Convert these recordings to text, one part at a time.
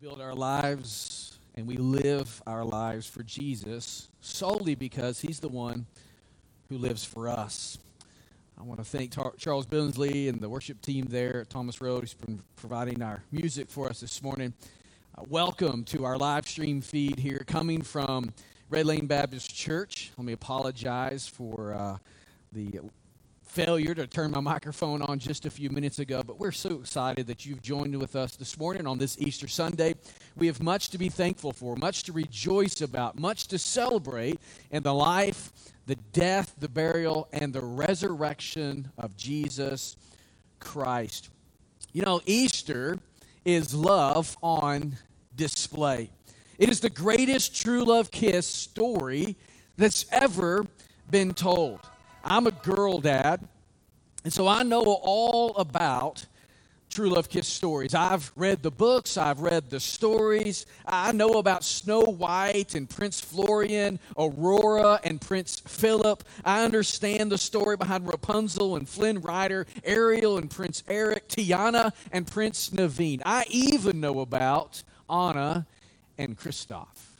build our lives and we live our lives for Jesus solely because He's the one who lives for us. I want to thank Tar- Charles Billingsley and the worship team there at Thomas Road who's been providing our music for us this morning. Uh, welcome to our live stream feed here coming from Red Lane Baptist Church. Let me apologize for uh, the failure to turn my microphone on just a few minutes ago, but we're so excited that you've joined with us this morning on this Easter Sunday. We have much to be thankful for, much to rejoice about, much to celebrate in the life, the death, the burial, and the resurrection of Jesus Christ. You know, Easter is love on display. It is the greatest true love kiss story that's ever been told. I'm a girl dad, and so I know all about True Love Kiss stories. I've read the books, I've read the stories. I know about Snow White and Prince Florian, Aurora and Prince Philip. I understand the story behind Rapunzel and Flynn Rider, Ariel and Prince Eric, Tiana and Prince Naveen. I even know about Anna and Kristoff.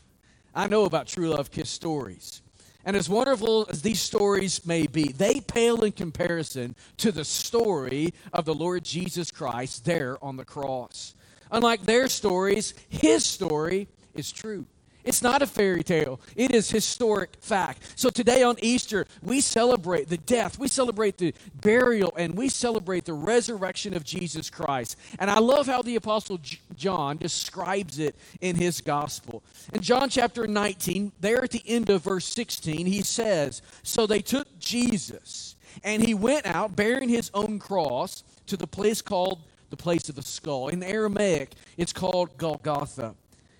I know about True Love Kiss stories. And as wonderful as these stories may be, they pale in comparison to the story of the Lord Jesus Christ there on the cross. Unlike their stories, his story is true. It's not a fairy tale, it is historic fact. So today on Easter, we celebrate the death, we celebrate the burial, and we celebrate the resurrection of Jesus Christ. And I love how the Apostle John describes it in his gospel. In John chapter 19, there at the end of verse 16, he says, So they took Jesus, and he went out bearing his own cross to the place called the place of the skull. In Aramaic, it's called Golgotha.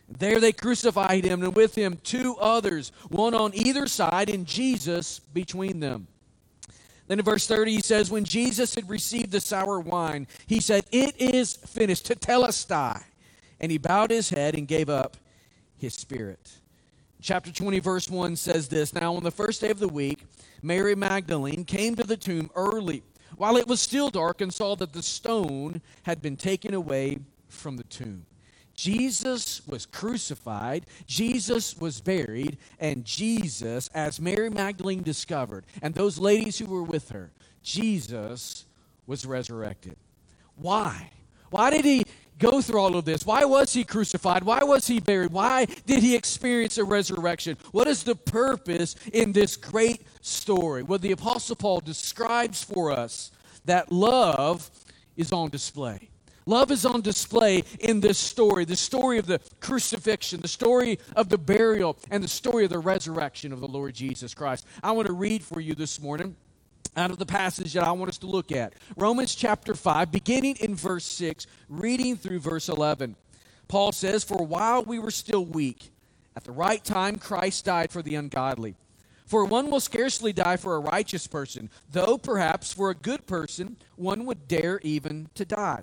There they crucified him, and with him two others, one on either side, and Jesus between them. Then in verse 30, he says, When Jesus had received the sour wine, he said, It is finished, tetelestai. And he bowed his head and gave up his spirit. Chapter 20, verse 1 says this Now, on the first day of the week, Mary Magdalene came to the tomb early, while it was still dark, and saw that the stone had been taken away from the tomb. Jesus was crucified, Jesus was buried, and Jesus, as Mary Magdalene discovered, and those ladies who were with her, Jesus was resurrected. Why? Why did he go through all of this? Why was he crucified? Why was he buried? Why did he experience a resurrection? What is the purpose in this great story? Well, the Apostle Paul describes for us that love is on display. Love is on display in this story the story of the crucifixion, the story of the burial, and the story of the resurrection of the Lord Jesus Christ. I want to read for you this morning out of the passage that I want us to look at Romans chapter 5, beginning in verse 6, reading through verse 11. Paul says, For while we were still weak, at the right time Christ died for the ungodly. For one will scarcely die for a righteous person, though perhaps for a good person one would dare even to die.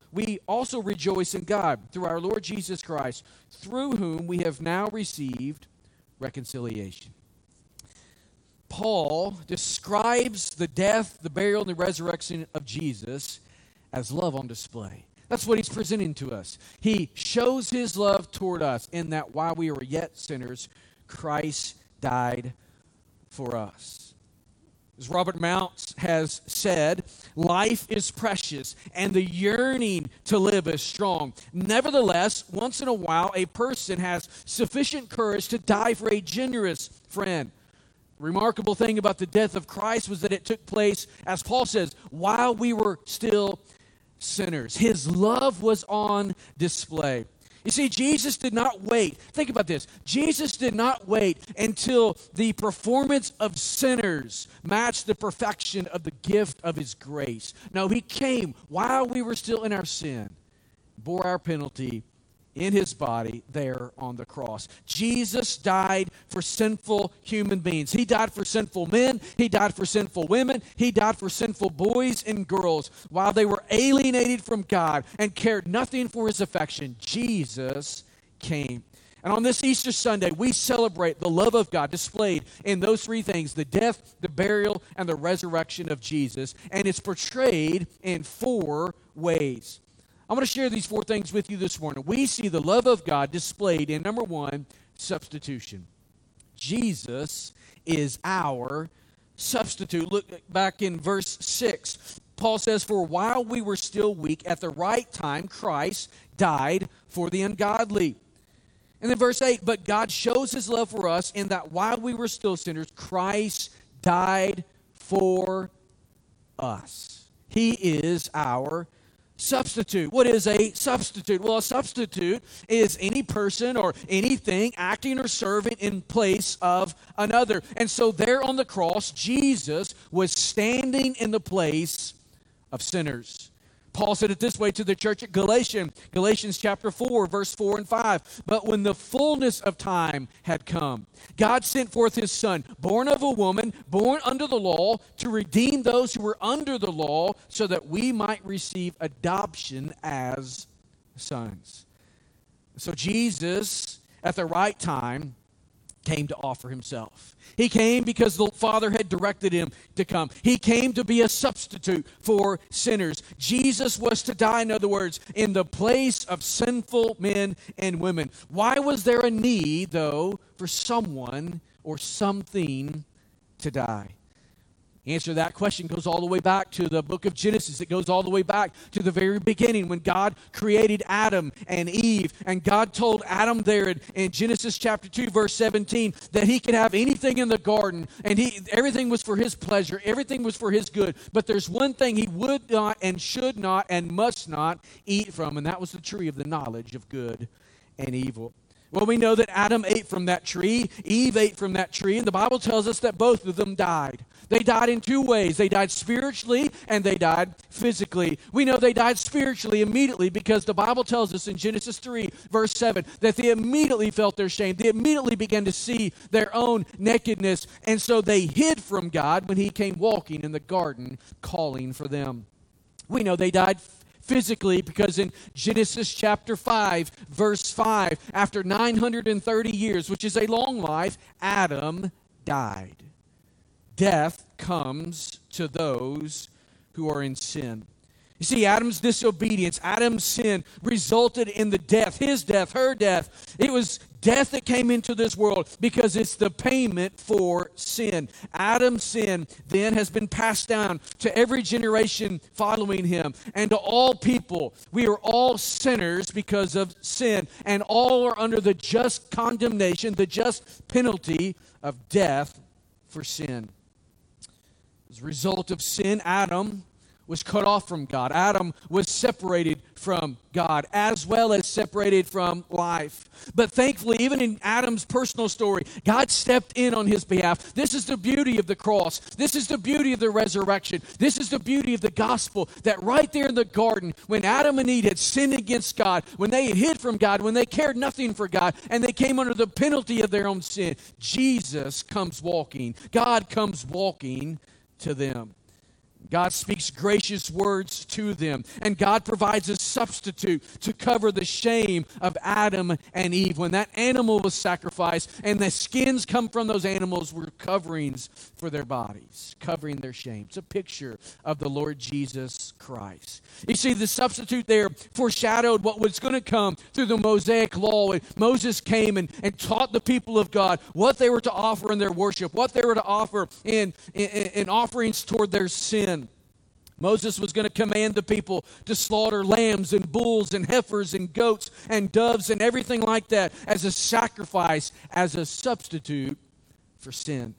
we also rejoice in God through our Lord Jesus Christ, through whom we have now received reconciliation. Paul describes the death, the burial, and the resurrection of Jesus as love on display. That's what he's presenting to us. He shows his love toward us in that while we were yet sinners, Christ died for us. As Robert Mounce has said, life is precious and the yearning to live is strong. Nevertheless, once in a while, a person has sufficient courage to die for a generous friend. remarkable thing about the death of Christ was that it took place, as Paul says, while we were still sinners. His love was on display. You see, Jesus did not wait. Think about this. Jesus did not wait until the performance of sinners matched the perfection of the gift of his grace. No, he came while we were still in our sin, bore our penalty, in his body there on the cross. Jesus died for sinful human beings. He died for sinful men. He died for sinful women. He died for sinful boys and girls. While they were alienated from God and cared nothing for his affection, Jesus came. And on this Easter Sunday, we celebrate the love of God displayed in those three things the death, the burial, and the resurrection of Jesus. And it's portrayed in four ways. I want to share these four things with you this morning. We see the love of God displayed in number one, substitution. Jesus is our substitute. Look back in verse 6. Paul says, For while we were still weak, at the right time, Christ died for the ungodly. And then verse 8, But God shows his love for us in that while we were still sinners, Christ died for us. He is our substitute. What is a substitute? Well, a substitute is any person or anything acting or serving in place of another. And so there on the cross, Jesus was standing in the place of sinners. Paul said it this way to the church at Galatians, Galatians chapter 4, verse 4 and 5. But when the fullness of time had come, God sent forth his Son, born of a woman, born under the law, to redeem those who were under the law, so that we might receive adoption as sons. So Jesus, at the right time, came to offer himself. He came because the Father had directed him to come. He came to be a substitute for sinners. Jesus was to die, in other words, in the place of sinful men and women. Why was there a need, though, for someone or something to die? Answer that question goes all the way back to the book of Genesis. It goes all the way back to the very beginning when God created Adam and Eve. And God told Adam there in, in, Genesis chapter 2, verse 17, that he could have anything in the garden and he everything was for his pleasure, everything was for his good. But there's one thing he would not and should not and must not eat from, and that was the tree of the knowledge of good and evil. Well, we know that Adam ate from that tree, Eve ate from that tree, and the Bible tells us that both of them died. They died in two ways they died spiritually and they died physically. We know they died spiritually immediately because the Bible tells us in Genesis 3, verse 7, that they immediately felt their shame. They immediately began to see their own nakedness, and so they hid from God when He came walking in the garden calling for them. We know they died physically because in Genesis chapter 5, verse 5, after 930 years, which is a long life, Adam died death comes to those who are in sin. You see, Adam's disobedience, Adam's sin resulted in the death, his death, her death. It was death that came into this world because it's the payment for sin. Adam's sin then has been passed down to every generation following him and to all people. We are all sinners because of sin, and all are under the just condemnation, the just penalty of death for sin. As a result of sin, Adam was cut off from God. Adam was separated from God, as well as separated from life. But thankfully, even in Adam's personal story, God stepped in on his behalf. This is the beauty of the cross. This is the beauty of the resurrection. This is the beauty of the gospel that right there in the garden, when Adam and Eve had sinned against God, when they hid from God, when they cared nothing for God, and they came under the penalty of their own sin, Jesus comes walking. God comes walking to them. God speaks gracious words to them, and God provides a substitute to cover the shame of Adam and Eve. When that animal was sacrificed, and the skins come from those animals were coverings for their bodies, covering their shame. It's a picture of the Lord Jesus Christ. You see, the substitute there foreshadowed what was going to come through the Mosaic law. And Moses came and, and taught the people of God what they were to offer in their worship, what they were to offer in, in, in offerings toward their sin. Moses was going to command the people to slaughter lambs and bulls and heifers and goats and doves and everything like that as a sacrifice, as a substitute for sin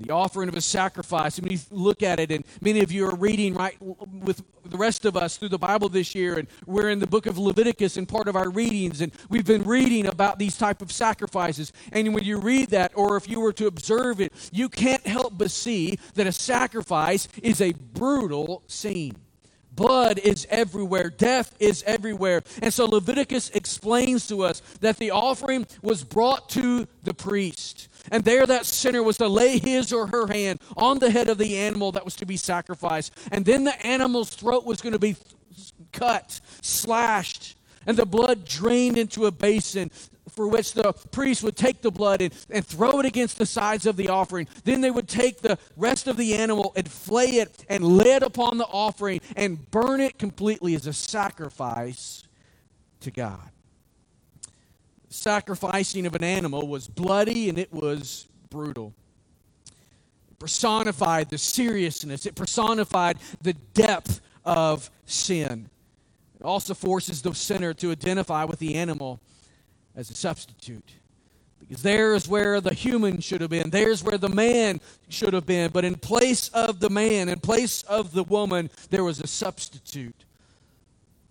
the offering of a sacrifice. And when you look at it, and many of you are reading right with the rest of us through the Bible this year, and we're in the book of Leviticus in part of our readings, and we've been reading about these type of sacrifices. And when you read that, or if you were to observe it, you can't help but see that a sacrifice is a brutal scene. Blood is everywhere. Death is everywhere. And so Leviticus explains to us that the offering was brought to the priest. And there that sinner was to lay his or her hand on the head of the animal that was to be sacrificed. And then the animal's throat was going to be cut, slashed, and the blood drained into a basin for which the priest would take the blood and, and throw it against the sides of the offering. Then they would take the rest of the animal and flay it and lay it upon the offering and burn it completely as a sacrifice to God. Sacrificing of an animal was bloody and it was brutal. It personified the seriousness, it personified the depth of sin. It also forces the sinner to identify with the animal as a substitute. Because there's where the human should have been. There's where the man should have been. But in place of the man, in place of the woman, there was a substitute.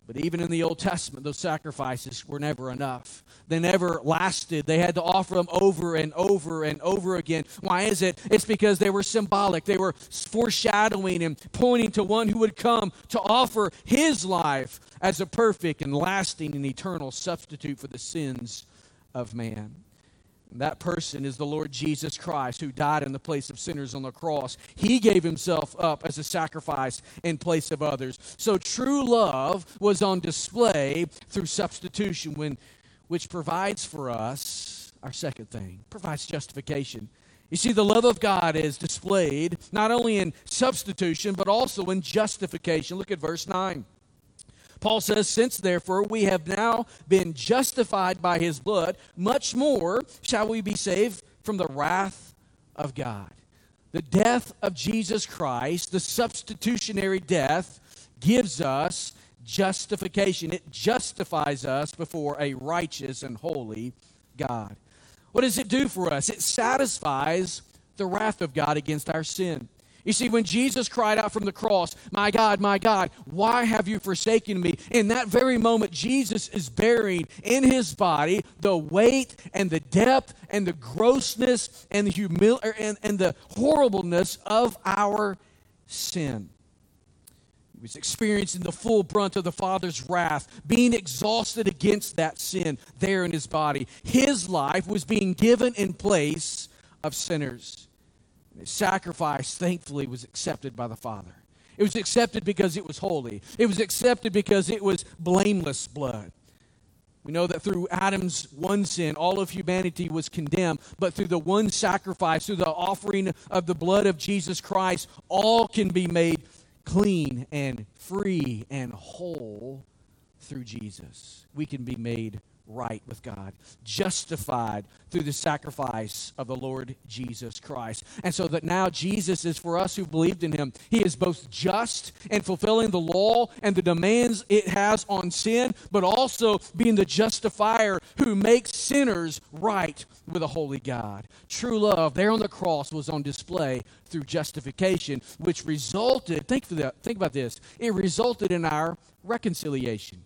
But even in the Old Testament, those sacrifices were never enough. They never lasted. They had to offer them over and over and over again. Why is it? It's because they were symbolic. They were foreshadowing and pointing to one who would come to offer his life as a perfect and lasting and eternal substitute for the sins of man. That person is the Lord Jesus Christ who died in the place of sinners on the cross. He gave himself up as a sacrifice in place of others. So true love was on display through substitution when which provides for us our second thing, provides justification. You see, the love of God is displayed not only in substitution, but also in justification. Look at verse 9. Paul says, Since therefore we have now been justified by his blood, much more shall we be saved from the wrath of God. The death of Jesus Christ, the substitutionary death, gives us justification. It justifies us before a righteous and holy God. What does it do for us? It satisfies the wrath of God against our sin. You see, when Jesus cried out from the cross, My God, my God, why have you forsaken me? In that very moment, Jesus is bearing in his body the weight and the depth and the grossness and the humil- er, and, and the horribleness of our sin. He was experiencing the full brunt of the Father's wrath, being exhausted against that sin there in his body. His life was being given in place of sinners. His sacrifice, thankfully, was accepted by the Father. It was accepted because it was holy, it was accepted because it was blameless blood. We know that through Adam's one sin, all of humanity was condemned, but through the one sacrifice, through the offering of the blood of Jesus Christ, all can be made clean and free and whole through Jesus. We can be made right with God, justified through the sacrifice of the Lord Jesus Christ. And so that now Jesus is for us who believed in him. He is both just and fulfilling the law and the demands it has on sin, but also being the justifier who makes sinners right with a holy God. True love there on the cross was on display through justification, which resulted, think, for that, think about this, it resulted in our reconciliation.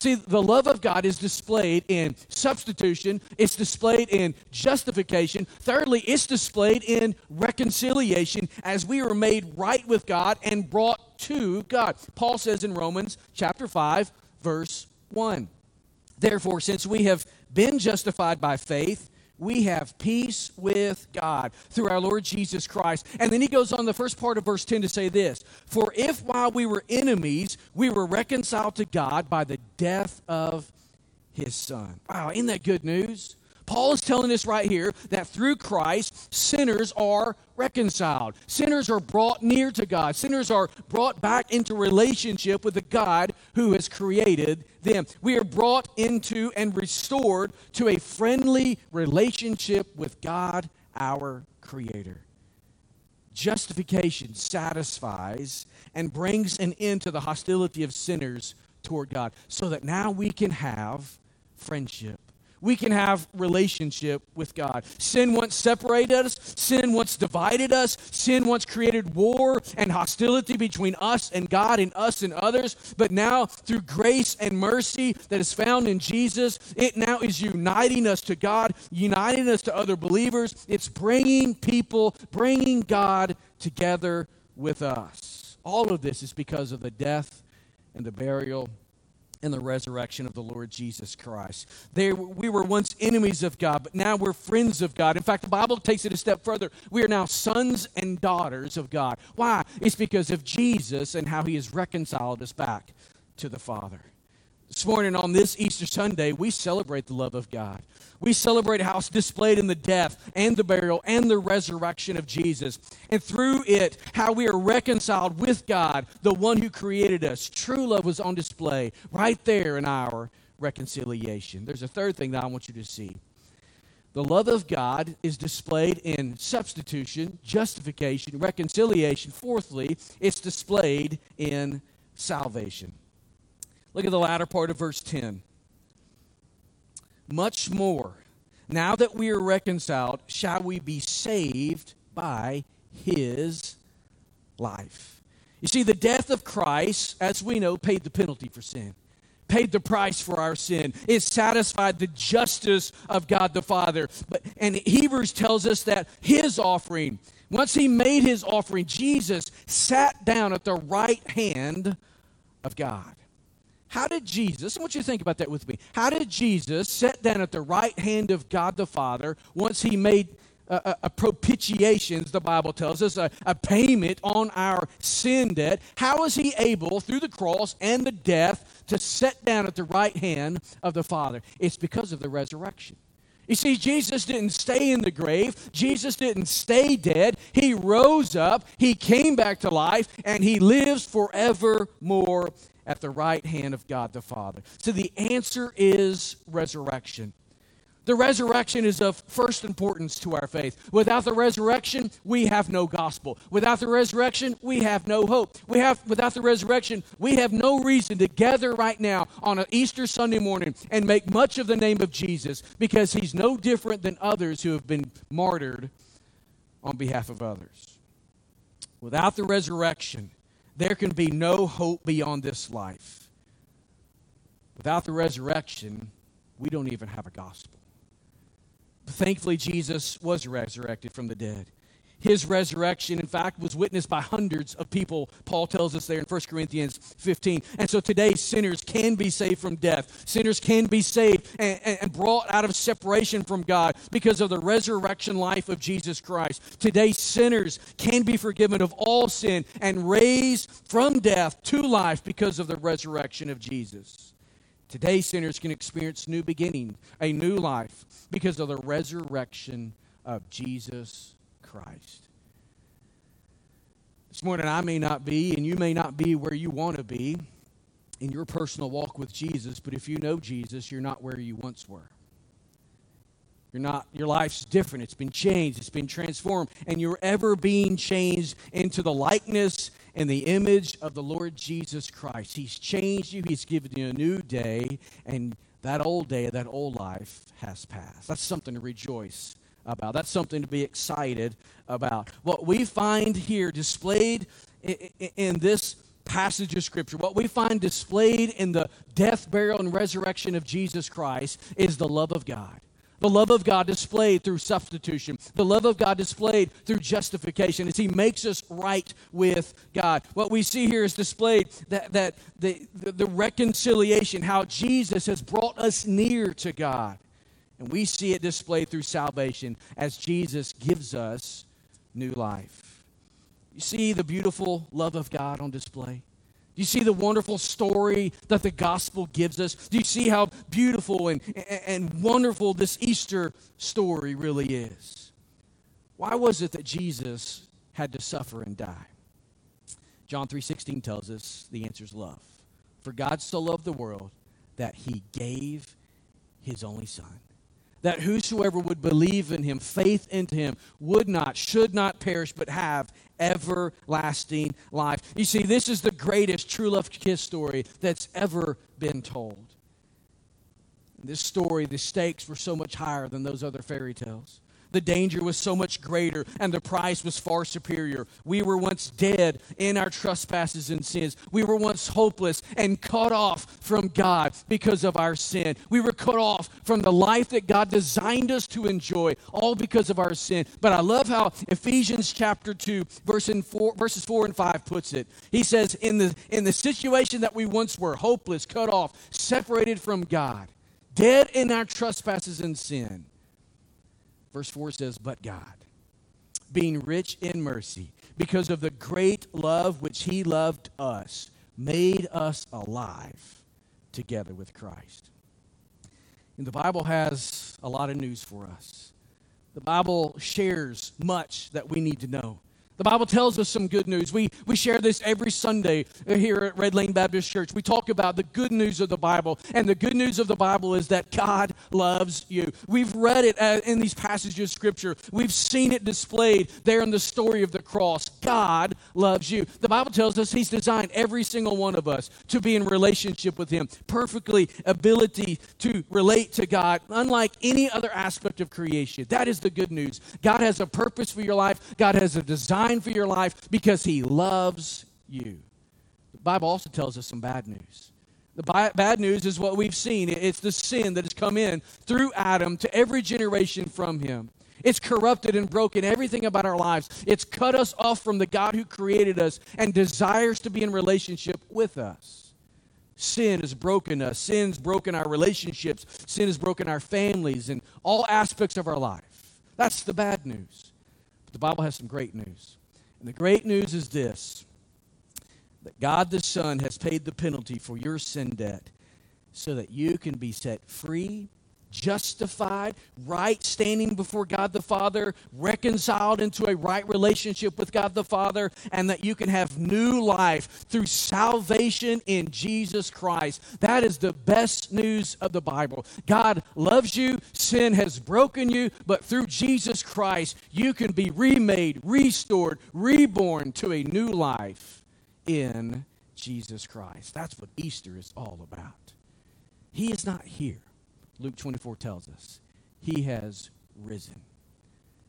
See, the love of God is displayed in substitution, it's displayed in justification. Thirdly, it's displayed in reconciliation as we are made right with God and brought to God. Paul says in Romans chapter 5, verse 1. Therefore, since we have been justified by faith, we have peace with God through our Lord Jesus Christ. And then he goes on the first part of verse 10 to say this For if while we were enemies, we were reconciled to God by the death of his Son. Wow, isn't that good news? Paul is telling us right here that through Christ, sinners are reconciled. Sinners are brought near to God. Sinners are brought back into relationship with the God who has created them. We are brought into and restored to a friendly relationship with God, our Creator. Justification satisfies and brings an end to the hostility of sinners toward God so that now we can have friendship we can have relationship with God. Sin once separated us, sin once divided us, sin once created war and hostility between us and God and us and others, but now through grace and mercy that is found in Jesus, it now is uniting us to God, uniting us to other believers. It's bringing people, bringing God together with us. All of this is because of the death and the burial and the resurrection of the Lord Jesus Christ. They, we were once enemies of God, but now we're friends of God. In fact, the Bible takes it a step further. We are now sons and daughters of God. Why? It's because of Jesus and how he has reconciled us back to the Father. This morning on this Easter Sunday, we celebrate the love of God. We celebrate how it's displayed in the death and the burial and the resurrection of Jesus. And through it, how we are reconciled with God, the one who created us. True love was on display right there in our reconciliation. There's a third thing that I want you to see. The love of God is displayed in substitution, justification, reconciliation. Fourthly, it's displayed in salvation. Look at the latter part of verse 10. Much more, now that we are reconciled, shall we be saved by his life. You see, the death of Christ, as we know, paid the penalty for sin, paid the price for our sin. It satisfied the justice of God the Father. But, and Hebrews tells us that his offering, once he made his offering, Jesus sat down at the right hand of God. How did Jesus, I want you to think about that with me. How did Jesus sit down at the right hand of God the Father once he made a, a, propitiations, the Bible tells us, a, a payment on our sin debt? How was he able, through the cross and the death, to sit down at the right hand of the Father? It's because of the resurrection. You see, Jesus didn't stay in the grave. Jesus didn't stay dead. He rose up, he came back to life, and he lives forevermore at the right hand of God the Father. So the answer is resurrection. The resurrection is of first importance to our faith. Without the resurrection, we have no gospel. Without the resurrection, we have no hope. We have without the resurrection, we have no reason to gather right now on an Easter Sunday morning and make much of the name of Jesus because he's no different than others who have been martyred on behalf of others. Without the resurrection, there can be no hope beyond this life. Without the resurrection, we don't even have a gospel. Thankfully, Jesus was resurrected from the dead. His resurrection, in fact, was witnessed by hundreds of people, Paul tells us there in 1 Corinthians 15. And so today, sinners can be saved from death. Sinners can be saved and, and, brought out of separation from God because of the resurrection life of Jesus Christ. Today, sinners can be forgiven of all sin and raised from death to life because of the resurrection of Jesus. Today, sinners can experience new beginning, a new life, because of the resurrection of Jesus Christ. This morning, I may not be, and you may not be where you want to be in your personal walk with Jesus, but if you know Jesus, you're not where you once were. You're not, your life's different. It's been changed, it's been transformed, and you're ever being changed into the likeness and the image of the Lord Jesus Christ. He's changed you, He's given you a new day, and that old day, that old life has passed. That's something to rejoice about. That's something to be excited about. What we find here displayed in this passage of Scripture, what we find displayed in the death, burial, and resurrection of Jesus Christ is the love of God. The love of God displayed through substitution. The love of God displayed through justification as He makes us right with God. What we see here is displayed that, that the, the, the reconciliation, how Jesus has brought us near to God. And we see it displayed through salvation as Jesus gives us new life. You see the beautiful love of God on display? Do you see the wonderful story that the gospel gives us? Do you see how beautiful and, and wonderful this Easter story really is? Why was it that Jesus had to suffer and die? John 3:16 tells us the answer is love. For God so loved the world that he gave his only son that whosoever would believe in him, faith into him, would not, should not perish, but have everlasting life. You see, this is the greatest true love kiss story that's ever been told. In this story, the stakes were so much higher than those other fairy tales. The danger was so much greater and the price was far superior. We were once dead in our trespasses and sins. We were once hopeless and cut off from God because of our sin. We were cut off from the life that God designed us to enjoy, all because of our sin. But I love how Ephesians chapter 2, verse in four, verses 4 and 5 puts it. He says, in the, in the situation that we once were, hopeless, cut off, separated from God, dead in our trespasses and sin Verse 4 says, But God, being rich in mercy, because of the great love which He loved us, made us alive together with Christ. And the Bible has a lot of news for us. The Bible shares much that we need to know. The Bible tells us some good news. We, we share this every Sunday here at Red Lane Baptist Church. We talk about the good news of the Bible. And the good news of the Bible is that God loves you. We've read it uh, in these passages of Scripture, we've seen it displayed there in the story of the cross. God loves you. The Bible tells us He's designed every single one of us to be in relationship with Him, perfectly ability to relate to God, unlike any other aspect of creation. That is the good news. God has a purpose for your life, God has a design for your life because He loves you. The Bible also tells us some bad news. The bad news is what we've seen it's the sin that has come in through Adam to every generation from him. It's corrupted and broken everything about our lives. It's cut us off from the God who created us and desires to be in relationship with us. Sin has broken us. Sin's broken our relationships. Sin has broken our families and all aspects of our life. That's the bad news. But the Bible has some great news. And the great news is this that God the Son has paid the penalty for your sin debt so that you can be set free justified, right standing before God the Father, reconciled into a right relationship with God the Father, and that you can have new life through salvation in Jesus Christ. That is the best news of the Bible. God loves you, sin has broken you, but through Jesus Christ, you can be remade, restored, reborn to a new life in Jesus Christ. That's what Easter is all about. He is not here Luke 24 tells us. He has risen.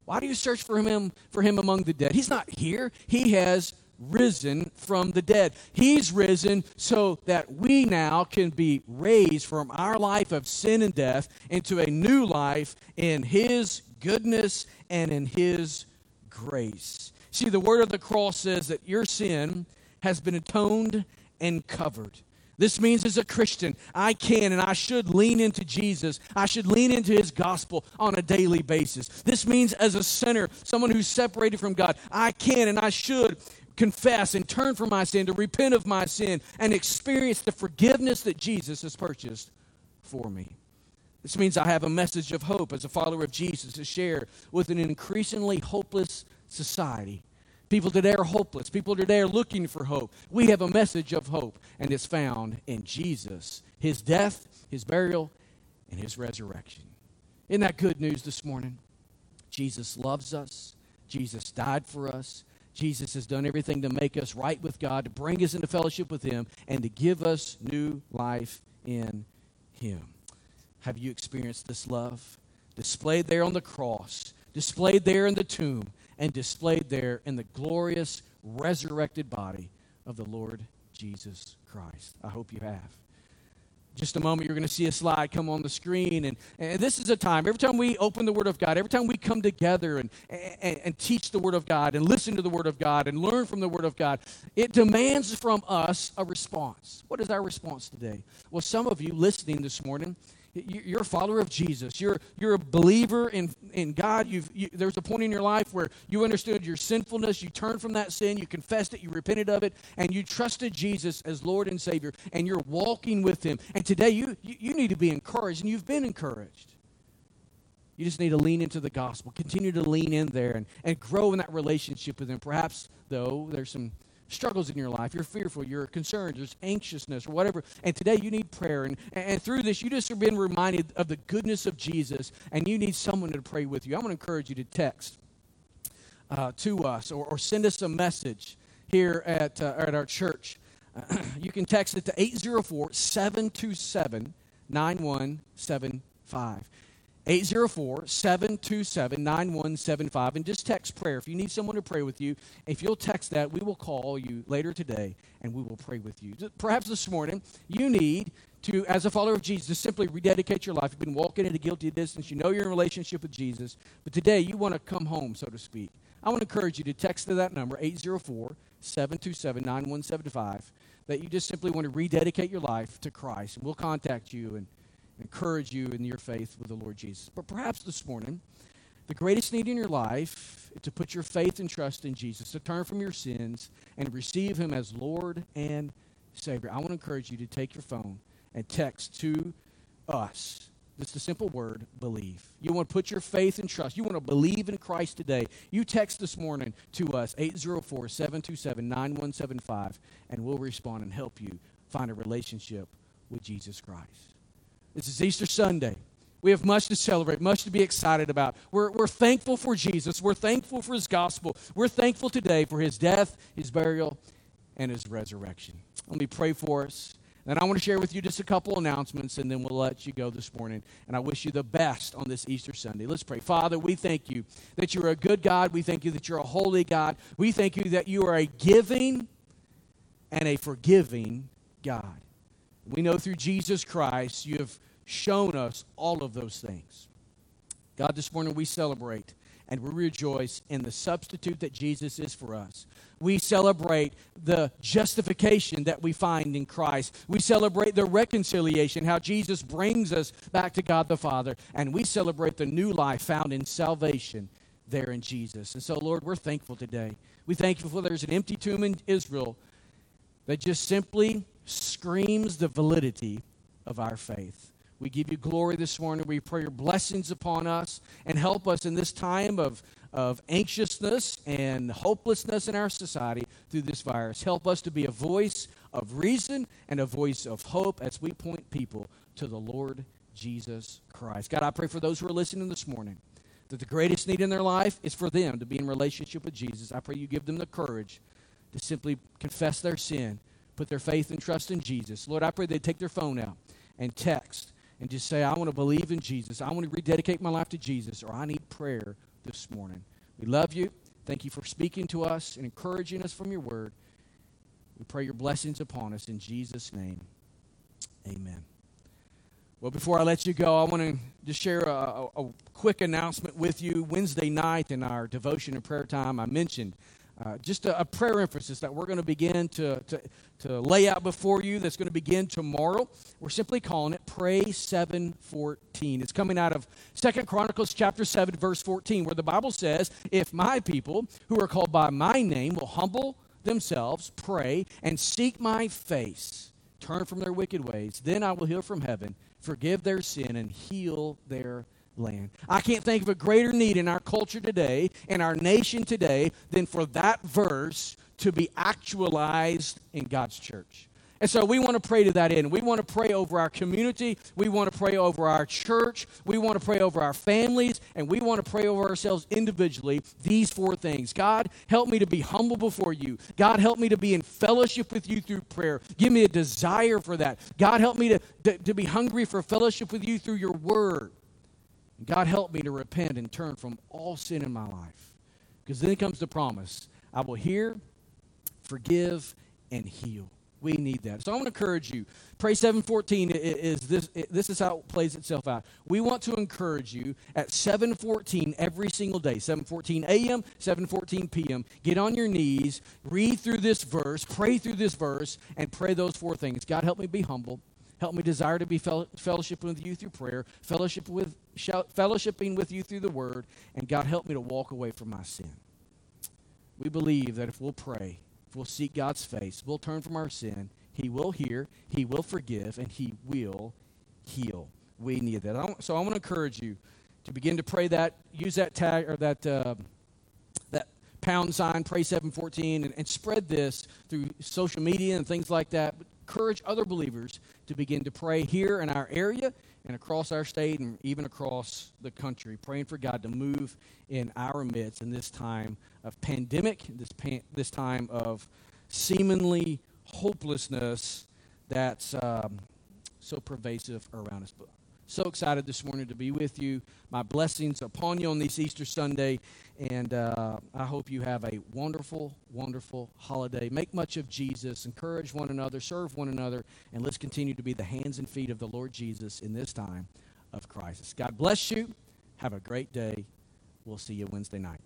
Why do you search for him for him among the dead? He's not here. He has risen from the dead. He's risen so that we now can be raised from our life of sin and death into a new life in his goodness and in his grace. See, the word of the cross says that your sin has been atoned and covered. This means as a Christian, I can and I should lean into Jesus. I should lean into his gospel on a daily basis. This means as a sinner, someone who's separated from God, I can and I should confess and turn from my sin, to repent of my sin, and experience the forgiveness that Jesus has purchased for me. This means I have a message of hope as a follower of Jesus to share with an increasingly hopeless society. People today are hopeless. People today are looking for hope. We have a message of hope, and it's found in Jesus, his death, his burial, and his resurrection. Isn't that good news this morning? Jesus loves us. Jesus died for us. Jesus has done everything to make us right with God, to bring us into fellowship with Him, and to give us new life in Him. Have you experienced this love? Displayed there on the cross, displayed there in the tomb, and displayed there in the glorious resurrected body of the Lord Jesus Christ. I hope you have. Just a moment, you're going to see a slide come on the screen. And, and this is a time, every time we open the Word of God, every time we come together and, and, and teach the Word of God and listen to the Word of God and learn from the Word of God, it demands from us a response. What is our response today? Well, some of you listening this morning, you're a follower of Jesus. You're, you're a believer in, in God. You've, you, there's a point in your life where you understood your sinfulness. You turned from that sin. You confessed it. You repented of it. And you trusted Jesus as Lord and Savior. And you're walking with Him. And today you, you, you need to be encouraged. And you've been encouraged. You just need to lean into the gospel. Continue to lean in there and, and grow in that relationship with Him. Perhaps, though, there's some struggles in your life. You're fearful, you're concerned, there's anxiousness or whatever. And today you need prayer. And, and through this, you just have been reminded of the goodness of Jesus and you need someone to pray with you. I'm going to encourage you to text uh, to us or, or, send us a message here at, uh, at our church. You can text it to 804 727 9175. 804 727 9175 and just text prayer. If you need someone to pray with you, if you'll text that, we will call you later today and we will pray with you. Perhaps this morning you need to, as a follower of Jesus, just simply rededicate your life. You've been walking at a guilty distance. You know you're in a relationship with Jesus, but today you want to come home, so to speak. I want to encourage you to text to that number, 804 727 9175, that you just simply want to rededicate your life to Christ. And we'll contact you and encourage you in your faith with the Lord Jesus. But perhaps this morning, the greatest need in your life is to put your faith and trust in Jesus, to turn from your sins and receive Him as Lord and Savior. I want to encourage you to take your phone and text to us. Just the simple word, believe. You want to put your faith and trust. You want to believe in Christ today. You text this morning to us, 804 727 9175, and we'll respond and help you find a relationship with Jesus Christ. This is Easter Sunday. We have much to celebrate, much to be excited about. We're, we're thankful for Jesus. We're thankful for his gospel. We're thankful today for his death, his burial, and his resurrection. Let me pray for us. And I want to share with you just a couple announcements, and then we'll let you go this morning. And I wish you the best on this Easter Sunday. Let's pray. Father, we thank you that you're a good God. We thank you that you're a holy God. We thank you that you are a giving and a forgiving God. We know through Jesus Christ you have shown us all of those things. God, this morning we celebrate and we rejoice in the substitute that Jesus is for us. We celebrate the justification that we find in Christ. We celebrate the reconciliation, how Jesus brings us back to God the Father. And we celebrate the new life found in salvation there in Jesus. And so, Lord, we're thankful today. We thank you for there's an empty tomb in Israel that just simply screams the validity of our faith. We give you glory this morning. We pray your blessings upon us and help us in this time of, of anxiousness and hopelessness in our society through this virus. Help us to be a voice of reason and a voice of hope as we point people to the Lord Jesus Christ. God, I pray for those who are listening this morning that the greatest need in their life is for them to be in relationship with Jesus. I pray you give them the courage to simply confess their sin put their faith and trust in Jesus. Lord, I pray they take their phone out and text and just say, I want to believe in Jesus. I want to rededicate my life to Jesus, or I need prayer this morning. We love you. Thank you for speaking to us and encouraging us from your word. We pray your blessings upon us in Jesus' name. Amen. Well, before I let you go, I want to just share a, a, a quick announcement with you. Wednesday night in our devotion and prayer time, I mentioned uh, just a, a, prayer emphasis that we're going to begin to, to, to lay out before you that's going to begin tomorrow. We're simply calling it Pray 714. It's coming out of Second Chronicles chapter 7, verse 14, where the Bible says, If my people who are called by my name will humble themselves, pray, and seek my face, turn from their wicked ways, then I will hear from heaven, forgive their sin, and heal their land. I can't think of a greater need in our culture today, in our nation today, than for that verse to be actualized in God's church. And so we want to pray to that end. We want to pray over our community. We want to pray over our church. We want to pray over our families. And we want to pray over ourselves individually these four things. God, help me to be humble before you. God, help me to be in fellowship with you through prayer. Give me a desire for that. God, help me to, to, to be hungry for fellowship with you through your word. God help me to repent and turn from all sin in my life. Because then comes the promise I will hear, forgive, and heal. We need that. So I want to encourage you. Pray 714 is this this is how it plays itself out. We want to encourage you at 714 every single day. 714 a.m., 714 p.m. Get on your knees, read through this verse, pray through this verse, and pray those four things. God help me be humble. Help me desire to be fellowship with you through prayer, fellowship with fellowshipping with you through the word, and God help me to walk away from my sin. We believe that if we'll pray, if we'll seek God's face, we'll turn from our sin, He will hear, He will forgive, and He will heal. We need that. So I want to encourage you to begin to pray that, use that tag or that uh, that pound sign, pray 714, and, and spread this through social media and things like that encourage other believers to begin to pray here in our area and across our state and even across the country, praying for God to move in our midst in this time of pandemic, this, pan- this time of seemingly hopelessness that's um, so pervasive around us. So excited this morning to be with you. My blessings upon you on this Easter Sunday. And uh, I hope you have a wonderful, wonderful holiday. Make much of Jesus. Encourage one another. Serve one another. And let's continue to be the hands and feet of the Lord Jesus in this time of crisis. God bless you. Have a great day. We'll see you Wednesday night.